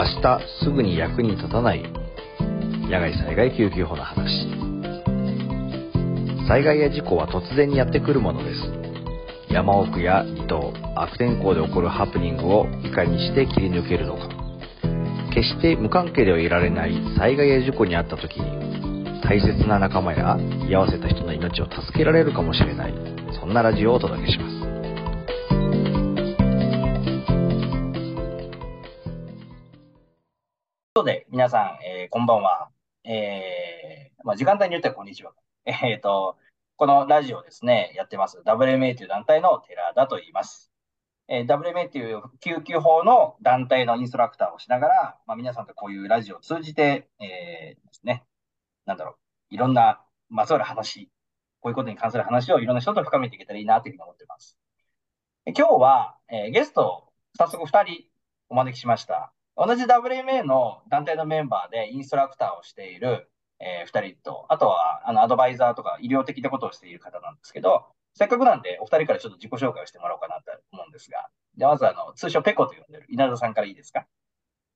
明日すぐに役に立たない。野外災害救急法の話。災害や事故は突然にやってくるものです。山奥や離島悪天候で起こるハプニングをいかにして切り抜けるのか。決して無関係ではいられない災害や事故に遭った時に大切な仲間や居合わせた人の命を助けられるかもしれない。そんなラジオをお届けします。ことで、皆さん、えー、こんばんは。えー、まあ、時間帯によってはこんにちは。えっ、ー、と、このラジオですね、やってます。WMA という団体の寺田と言います。えー、WMA という救急法の団体のインストラクターをしながら、まあ、皆さんとこういうラジオを通じて、えー、ですね、なんだろう、いろんなまつわる話、こういうことに関する話をいろんな人と深めていけたらいいなというふうに思っています。今日は、えー、ゲストを早速2人お招きしました。同じ WMA の団体のメンバーでインストラクターをしている、えー、2人と、あとはあのアドバイザーとか医療的なことをしている方なんですけど、せっかくなんでお二人からちょっと自己紹介をしてもらおうかなと思うんですが、でまずあの通称ペコと呼んでる稲田さんからいいですか？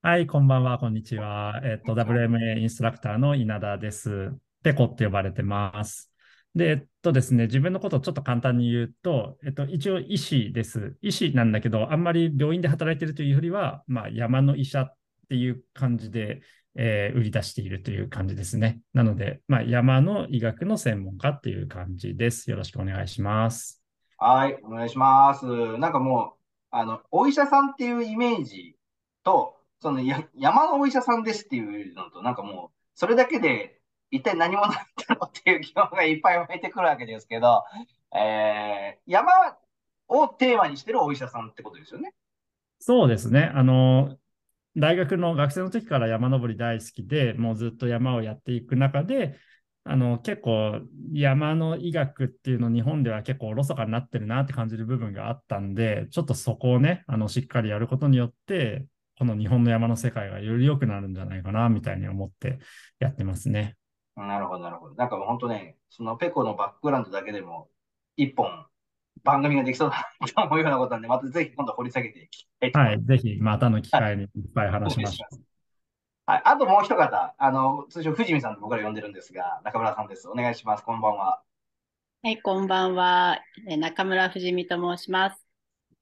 はい、こんばんは、こんにちは。えっと、WMA インストラクターの稲田です。ペコって呼ばれてます。で、えっとですね、自分のことをちょっと簡単に言うと、えっと、一応医師です。医師なんだけど、あんまり病院で働いているというよりは、まあ、山の医者っていう感じで、えー、売り出しているという感じですね。なので、まあ、山の医学の専門家っていう感じです。よろしくお願いします。はい、お願いします。なんかもう、あの、お医者さんっていうイメージと、そのや山のお医者さんですっていうのと、なんかもう、それだけで一体何者なんだろうっていう疑問がいっぱい湧いてくるわけですけど、えー、山をテーマにしてるお医者さんってことですよね。そうですね。あの、大学の学生の時から山登り大好きで、もうずっと山をやっていく中で、あの結構山の医学っていうの日本では結構おろそかになってるなって感じる部分があったんで、ちょっとそこをね、あのしっかりやることによって、この日本の山の世界がより良くなるんじゃないかなみたいに思ってやってますね。なるほど、なるほど。なんかもう本当ね、そのペコのバックグラウンドだけでも、一本番組ができそうだと思うようなことなんで、またぜひ今度掘り下げていきたいはい、ぜひまたの機会にいっぱい話しましょう。はい、あともう一方、あの、通称藤見さんと僕ら呼んでるんですが、中村さんです。お願いします。こんばんは。はい、こんばんは。中村藤美と申します。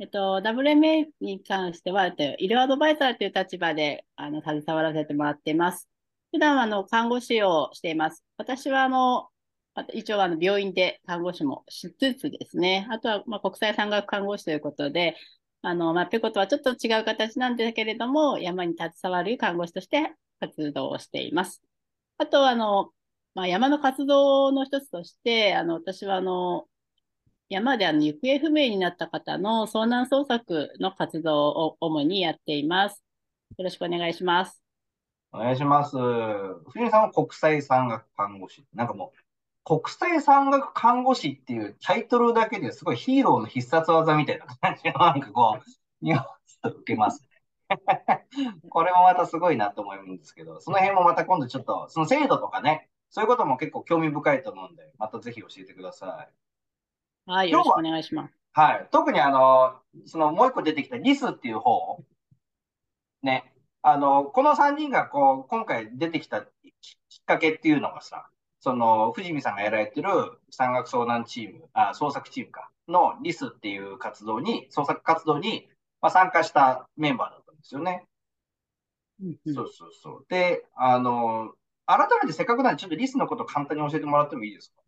えっと、WMA に関しては、医療アドバイザーという立場であの携わらせてもらっています。普段はあの看護師をしています。私はあの一応あの病院で看護師もしつつですね、あとはま国際山岳看護師ということで、あのまあ、ペコとはちょっと違う形なんですけれども、山に携わる看護師として活動をしています。あとはあの、まあ、山の活動の一つとして、あの私はあの山であの行方不明になった方の遭難捜索の活動を主にやっています。よろしくお願いします。お願いします。藤井さんは国際山岳看護師。なんかもう、国際山岳看護師っていうタイトルだけですごいヒーローの必殺技みたいな感じのなんかこう、ニュアンスと受けますね。これもまたすごいなと思うんですけど、その辺もまた今度ちょっと、その制度とかね、そういうことも結構興味深いと思うんで、またぜひ教えてください。はい、よろしくお願いします。はい。特にあの、そのもう一個出てきたリスっていう方、ね、あの、この3人がこう、今回出てきたきっかけっていうのがさ、その、藤見さんがやられてる山岳遭難チーム、あ、捜索チームか、のリスっていう活動に、捜索活動に、まあ、参加したメンバーだったんですよね。そうそうそう。で、あの、改めてせっかくなんで、ちょっとリスのこと簡単に教えてもらってもいいですか？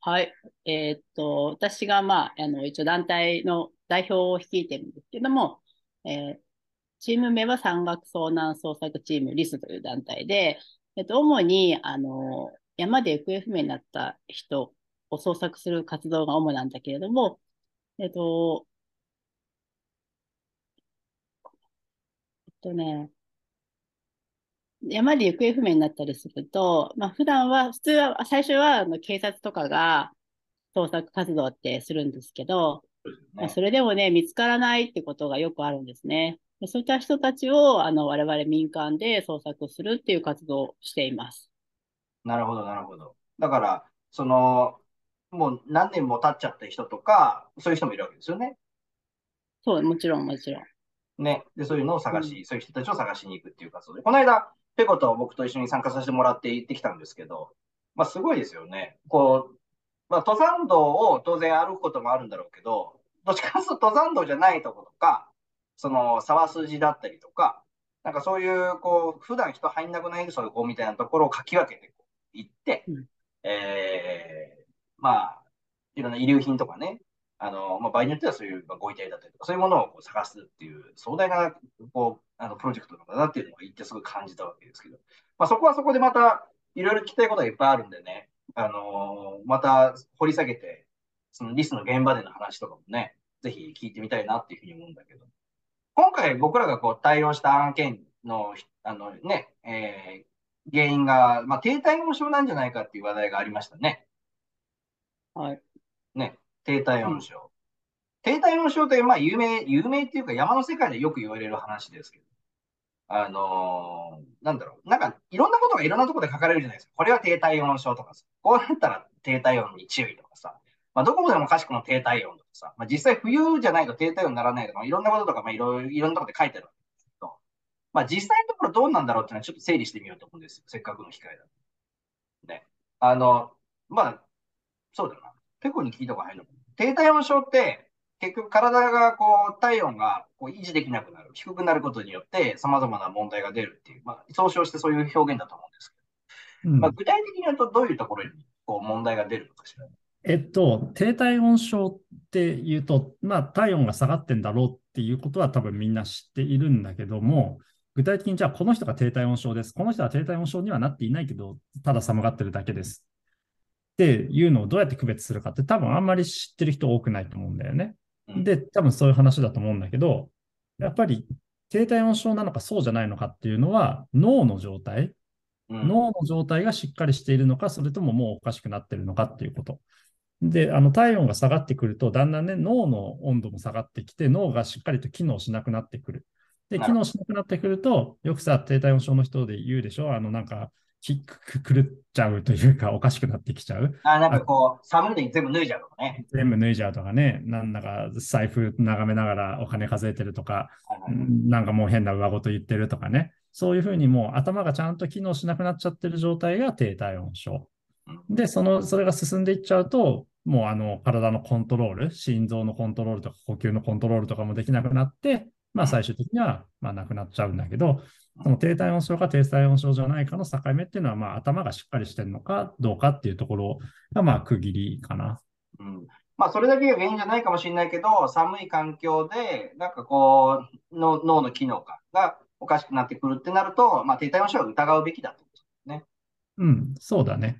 はい。えー、っと、私が、まあ、あの、一応団体の代表を率いてるんですけども、えー、チーム名は山岳遭難捜索チームリスという団体で、えっと、主に、あの、山で行方不明になった人を捜索する活動が主なんだけれども、えっと、えっとね、山で行方不明になったりすると、まあ、普段は、普通は、最初はあの警察とかが捜索活動ってするんですけど、まあ、それでもね、見つからないってことがよくあるんですね。そういった人たちをあの我々民間で捜索するっていう活動をしています。なるほど、なるほど。だから、その、もう何年も経っちゃった人とか、そういう人もいるわけですよね。そう、もちろん、もちろん。ね。で、そういうのを探し、そういう人たちを探しに行くっていう活動で、この間、ペコと僕と一緒に参加させてもらって行ってきたんですけど、まあ、すごいですよね。こう、まあ、登山道を当然歩くこともあるんだろうけど、どっちかというと登山道じゃないところとか、その沢筋だったりとか、なんかそういう、こう、普段人入んなくない？そういうこうみたいなところをかき分けて行って、うん、えー、まあ、いろんな遺留品とかね、あの、まあ、場合によってはそういうご遺体だったりとか、そういうものをこう探すっていう壮大な、こう、あの、プロジェクトなんだなっていうのを言ってすごい感じたわけですけど、まあ、そこはそこでまた、いろいろ聞きたいことがいっぱいあるんでね、あのー、また掘り下げて、そのリスの現場での話とかもね、ぜひ聞いてみたいなっていうふうに思うんだけど、今回僕らがこう対応した案件の、あのね、えー、原因が、まあ、低体温症なんじゃないかっていう話題がありましたね。はい。ね、低体温症。うん、低体温症って、まあ、有名、有名っていうか山の世界でよく言われる話ですけど、あのー、なんだろう、なんか、いろんなことがいろんなところで書かれるじゃないですか。これは低体温症とかさ、こうなったら低体温に注意とかさ、まあ、どこでもかしくの低体温さ、まあ、実際冬じゃないと低体温にならないとか、いろんなこととか、まあ、いろいろ、いろんなところで書いてあるわけですけど、まあ、実際のところどうなんだろうっていうのはちょっと整理してみようと思うんですよ。せっかくの機会だと。ね。あの、まあ、そうだな。ペコに聞いた方がいいのか低体温症って、結局体がこう体温がこう維持できなくなる、低くなることによって様々な問題が出るっていう、まあ、総称してそういう表現だと思うんですけど、うん、まあ、具体的に言うとどういうところにこう問題が出るのかしら。えっと、低体温症っていうと、まあ、体温が下がってんだろうっていうことは多分みんな知っているんだけども、具体的にじゃあこの人が低体温症です。この人は低体温症にはなっていないけど、ただ寒がってるだけです。っていうのをどうやって区別するかって多分あんまり知ってる人多くないと思うんだよね。で、多分そういう話だと思うんだけど、やっぱり低体温症なのかそうじゃないのかっていうのは、脳の状態、うん、脳の状態がしっかりしているのか、それとももうおかしくなっているのかっていうこと。で、あの体温が下がってくると、だんだんね、脳の温度も下がってきて、脳がしっかりと機能しなくなってくる。で、機能しなくなってくると、よくさ、低体温症の人で言うでしょ、あの、なんか、き狂っちゃうというか、おかしくなってきちゃう。あ、なんかこう、寒いのに全部脱いじゃうとかね。全部脱いじゃうとかね。なんだか財布眺めながらお金数えてるとか、なんかもう変な上事言ってるとかね。そういうふうにもう頭がちゃんと機能しなくなっちゃってる状態が低体温症。で、その、それが進んでいっちゃうと、もうあの体のコントロール、心臓のコントロールとか呼吸のコントロールとかもできなくなって、まあ最終的にはまあなくなっちゃうんだけど、その低体温症か低体温症じゃないかの境目っていうのは、まあ、頭がしっかりしてるのかどうかっていうところが、まあ、区切りかな。うんまあ、それだけが原因じゃないかもしれないけど、寒い環境で、なんかこう、の脳の機能がおかしくなってくるってなると、まあ、低体温症は疑うべきだとですね。うん、そうだね。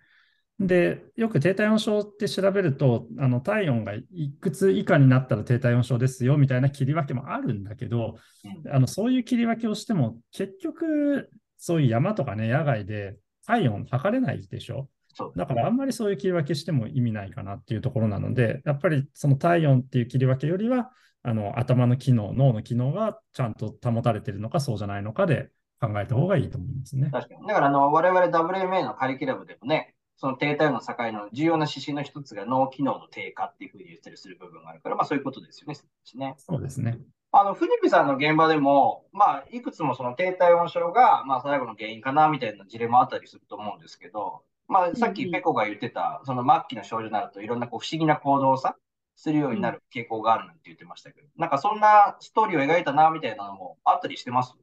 で、よく低体温症って調べると、あの体温がいくつ以下になったら低体温症ですよみたいな切り分けもあるんだけど、うん、あのそういう切り分けをしても、結局、そういう山とかね、野外で体温測れないでしょ？だからあんまりそういう切り分けしても意味ないかなっていうところなので、やっぱりその体温っていう切り分けよりは、あの頭の機能、脳の機能がちゃんと保たれているのか、そうじゃないのかで考えた方がいいと思いますね。確かに。だからあの、我々 WMA のカリキュラムでもね、その低体温の境の重要な指針の一つが脳機能の低下っていうふうに言ったりする部分があるから、まあそういうことですよね。ねそうですね。あの、フリピさんの現場でも、まあ、いくつもその低体温症が、まあ、最後の原因かな、みたいな事例もあったりすると思うんですけど、まあ、さっきペコが言ってた、その末期の症状になると、いろんなこう不思議な行動をさ、するようになる傾向があるなんて言ってましたけど、なんかそんなストーリーを描いたな、みたいなのもあったりしてます？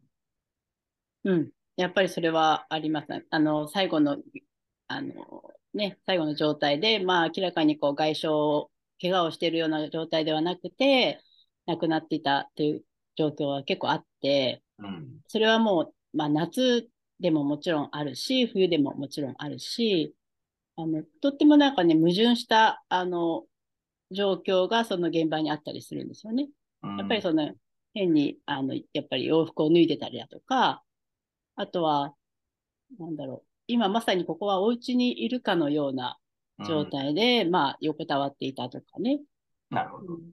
うん。やっぱりそれはあります、ね。あの、最後の、あの、ね、最後の状態で、まあ、明らかにこう外傷、怪我をしているような状態ではなくて、亡くなっていたという状況は結構あって、うん、それはもう、まあ、夏でももちろんあるし、冬でももちろんあるし、あのとってもなんかね、矛盾したあの状況がその現場にあったりするんですよね。うん、やっぱりその変にあのやっぱり洋服を脱いでたりだとか、あとは、なんだろう、今まさにここはお家にいるかのような状態で、うん、まあ、横たわっていたとかね。なるほど、うん。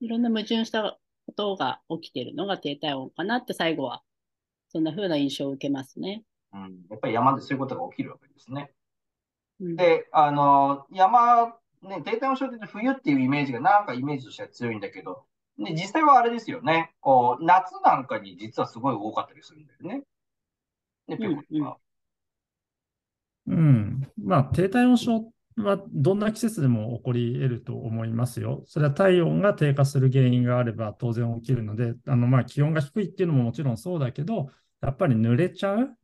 いろんな矛盾したことが起きているのが低体温かなって最後は、そんな風な印象を受けますね。うん、やっぱり山でそういうことが起きるわけですね。うん、で、あの、山、ね、低体温症って冬っていうイメージがなんかイメージとしては強いんだけど、で、実際はあれですよね。こう、夏なんかに実はすごい多かったりするんだよね。で、ペコとか。うん。まあ、低体温症はどんな季節でも起こり得ると思いますよ。それは体温が低下する原因があれば当然起きるので、あのまあ気温が低いっていうのももちろんそうだけど、やっぱり濡れちゃう？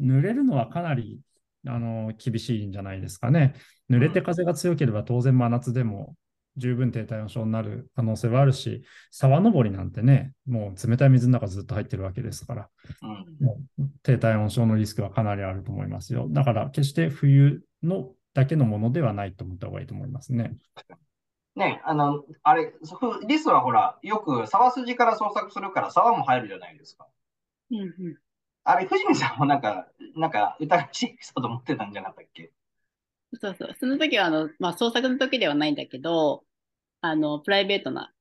濡れるのはかなりあの厳しいんじゃないですかね。濡れて風が強ければ当然真夏でも十分低体温症になる可能性はあるし、沢登りなんてね、もう冷たい水の中ずっと入ってるわけですから、うん。もう低体温症のリスクはかなりあると思いますよ。だから決して冬のだけのものではないと思った方がいいと思いますね。ね、あの、あれ、そリスはほら、よく沢筋から捜索するから沢も入るじゃないですか。うんうん。あれ、藤見さんもなんか、なんか、疑わしいエピソード持ってたんじゃなかったっけ？そうそう。その時は、あの、まあ、創作の時ではないんだけど、あの、プライベートな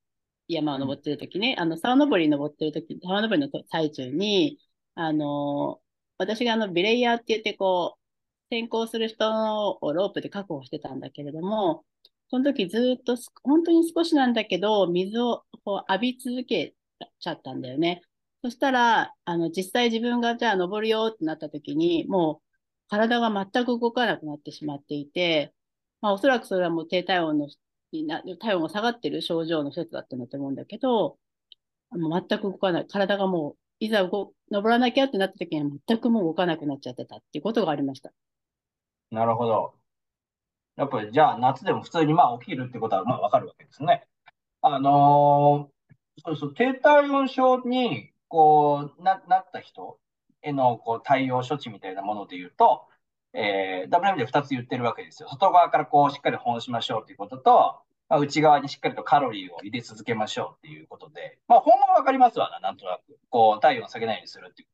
山を登ってる時ね、あの、沢登り登ってる時、沢登りの最中に、あの、私があの、ビレイヤーって言って、こう、転校する人をロープで確保してたんだけれども、その時ずっとす、本当に少しなんだけど、水をこう浴び続けちゃったんだよね。そしたら、あの、実際自分がじゃあ登るよってなった時に、もう体が全く動かなくなってしまっていて、まあおそらくそれはもう低体温の、体温が下がってる症状の一つだったんだと思うんだけど、もう全く動かない。体がもう、いざ動登らなきゃってなった時には全くもう動かなくなっちゃってたっていうことがありました。なるほど。やっぱり、じゃあ、夏でも普通にまあ起きるってことはまあわかるわけですね。あのーそうそう、低体温症に、こう、な、なった人の、こう、対応処置みたいなもので言うと、えー、WM で2つ言ってるわけですよ。外側からこう、しっかり保温しましょうということと、まあ、内側にしっかりとカロリーを入れ続けましょうっていうことで、まあ、本はわかりますわな、なんとなく。こう、体温を下げないようにするっていう、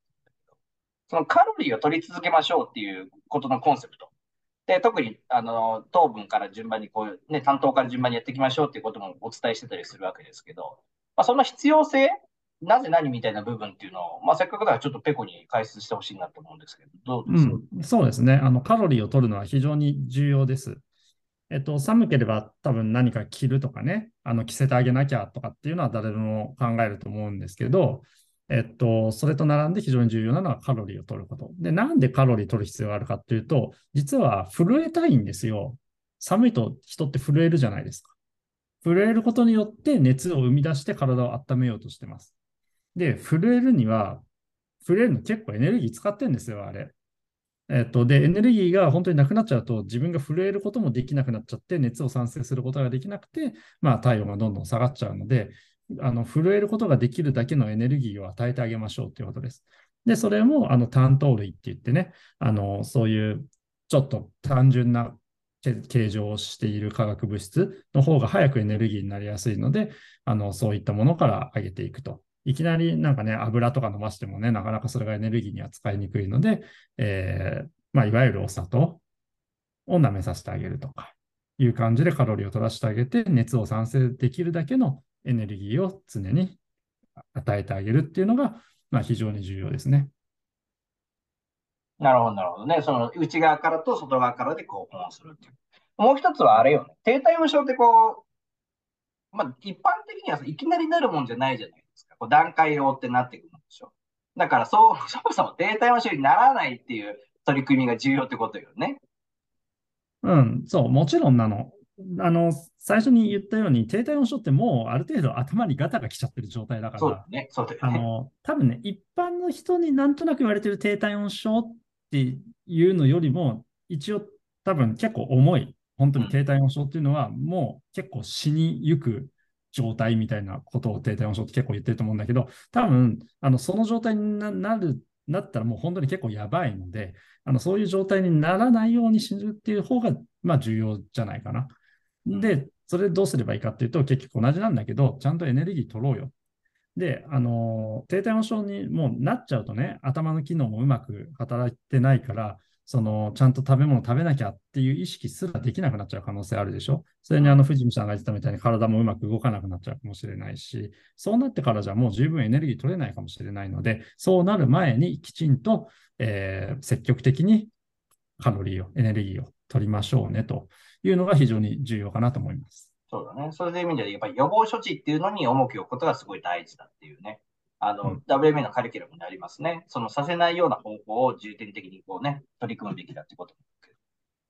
そのカロリーを取り続けましょうっていうことのコンセプト。で、特に、あの、糖分から順番にこう、ね、担当から順番にやっていきましょうっていうこともお伝えしてたりするわけですけど、まあ、その必要性、なぜ何みたいな部分っていうのを、まあ、せっかくだからちょっとペコに解説してほしいなと思うんですけど、どうですか、うん、そうですね。あの、カロリーを取るのは非常に重要です。えっと、寒ければ多分何か着るとかね、あの、着せてあげなきゃとかっていうのは誰でも考えると思うんですけど、えっと、それと並んで非常に重要なのはカロリーを取ること。で、なんでカロリー取る必要があるかっていうと、実は震えたいんですよ。寒いと人って震えるじゃないですか。震えることによって熱を生み出して体を温めようとしてます。で、震えるには、震えるの結構エネルギー使ってるんですよ、あれ。えっと、で、エネルギーが本当になくなっちゃうと、自分が震えることもできなくなっちゃって、熱を産生することができなくて、まあ、体温がどんどん下がっちゃうので、あの震えることができるだけのエネルギーを与えてあげましょうということです。で、それも、あの、単糖類って言ってね、あの、そういう、ちょっと単純な形状をしている化学物質の方が早くエネルギーになりやすいので、あの、そういったものから上げていくと。いきなりなんかね、油とか飲ましてもね、なかなかそれがエネルギーには使いにくいので、えー、まあ、いわゆるお砂糖を舐めさせてあげるとか、いう感じでカロリーを取らせてあげて、熱を産生できるだけのエネルギーを常に与えてあげるっていうのが、まあ、非常に重要ですね。なるほど、なるほどね。その内側からと外側からでこう保温するっていう。もう一つはあれよね。低体温症ってこう、まあ一般的にはいきなりなるもんじゃないじゃないですか。こう段階を追ってなっていくもんでしょ。だからそう、そもそも低体温症にならないっていう取り組みが重要ってことよね。うん、そう、もちろんなの。あの、最初に言ったように、低体温症ってもうある程度頭にガタが来ちゃってる状態だからそうだ、ね。そうね。あの、多分ね、一般の人になんとなく言われてる低体温症っていうのよりも、一応多分結構重い、本当に低体温症っていうのは、もう結構死にゆく状態みたいなことを低体温症って結構言ってると思うんだけど、多分、あの、その状態になる、なったらもう本当に結構やばいので、あの、そういう状態にならないようにするっていう方が、まあ重要じゃないかな。で、それどうすればいいかっていうと、結局同じなんだけど、ちゃんとエネルギー取ろうよ。で、あの、低体温症にもうなっちゃうとね、頭の機能もうまく働いてないから、その、ちゃんと食べ物食べなきゃっていう意識すらできなくなっちゃう可能性あるでしょ？それにあの、藤見さんが言ってたみたいに体もうまく動かなくなっちゃうかもしれないし、そうなってからじゃもう十分エネルギー取れないかもしれないので、そうなる前にきちんと、えー、積極的にカロリーを、エネルギーを取りましょうねというのが非常に重要かなと思います。そうだね。そういう意味で、やっぱり予防処置っていうのに重きを置くことがすごい大事だっていうね。あの、うん WMA のカリキュラムにありますね。そのさせないような方法を重点的にこうね、取り組むべきだってことなんですけど。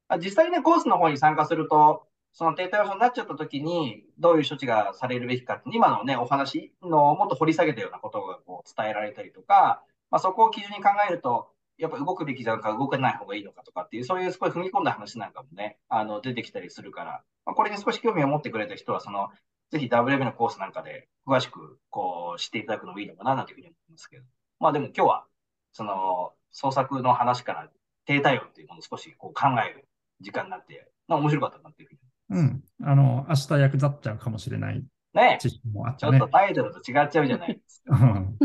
あ実際ね、コースの方に参加すると、その低体温症になっちゃった時に、どういう処置がされるべきかって、今のね、お話のもっと掘り下げたようなことがこう伝えられたりとか、まあ、そこを基準に考えると、やっぱ動くべきなのか動かない方がいいのかとかっていう、そういうすごい踏み込んだ話なんかもね、あの、出てきたりするから、まあ、これに少し興味を持ってくれた人は、その、ぜひ WM のコースなんかで詳しくこう知っていただくのもいいのかななんていうふうに思いますけど。まあでも今日は、その創作の話から低体温っていうものを少しこう考える時間になって、まあ面白かったなっていうふうに。うん。あの、明日役立っちゃうかもしれないね知識もあったねちょっと。タイトルと違っちゃうじゃないですか。うん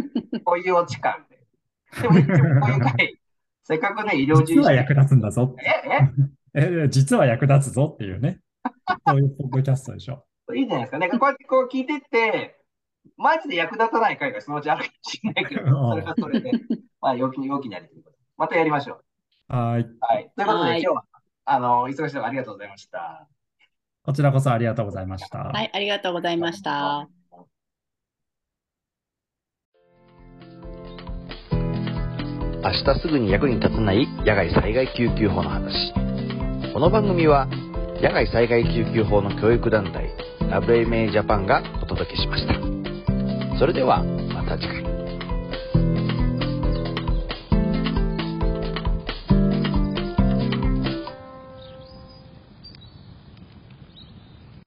こういうオチ感で。でも、こういう回、せっかくね、医療従実は事者。役立つんだぞ。え、え？え、実は役立つぞっていうね。そういうポッドキャストでしょ。いいじゃないですか。なんかこうやってこう聞いてって、マジで役立たない回がそのうちあるかもしれないけど、それはそれで、まあ、陽気に陽気にやりということで。またやりましょう。はい。はい。ということで、はい今日は、あの、忙しいところありがとうございました。こちらこそありがとうございました。はい、ありがとうございました。明日すぐに役に立たない野外災害救急法の話この番組は野外災害救急法の教育団体 WMA ジャパンがお届けしました。それではまた次回。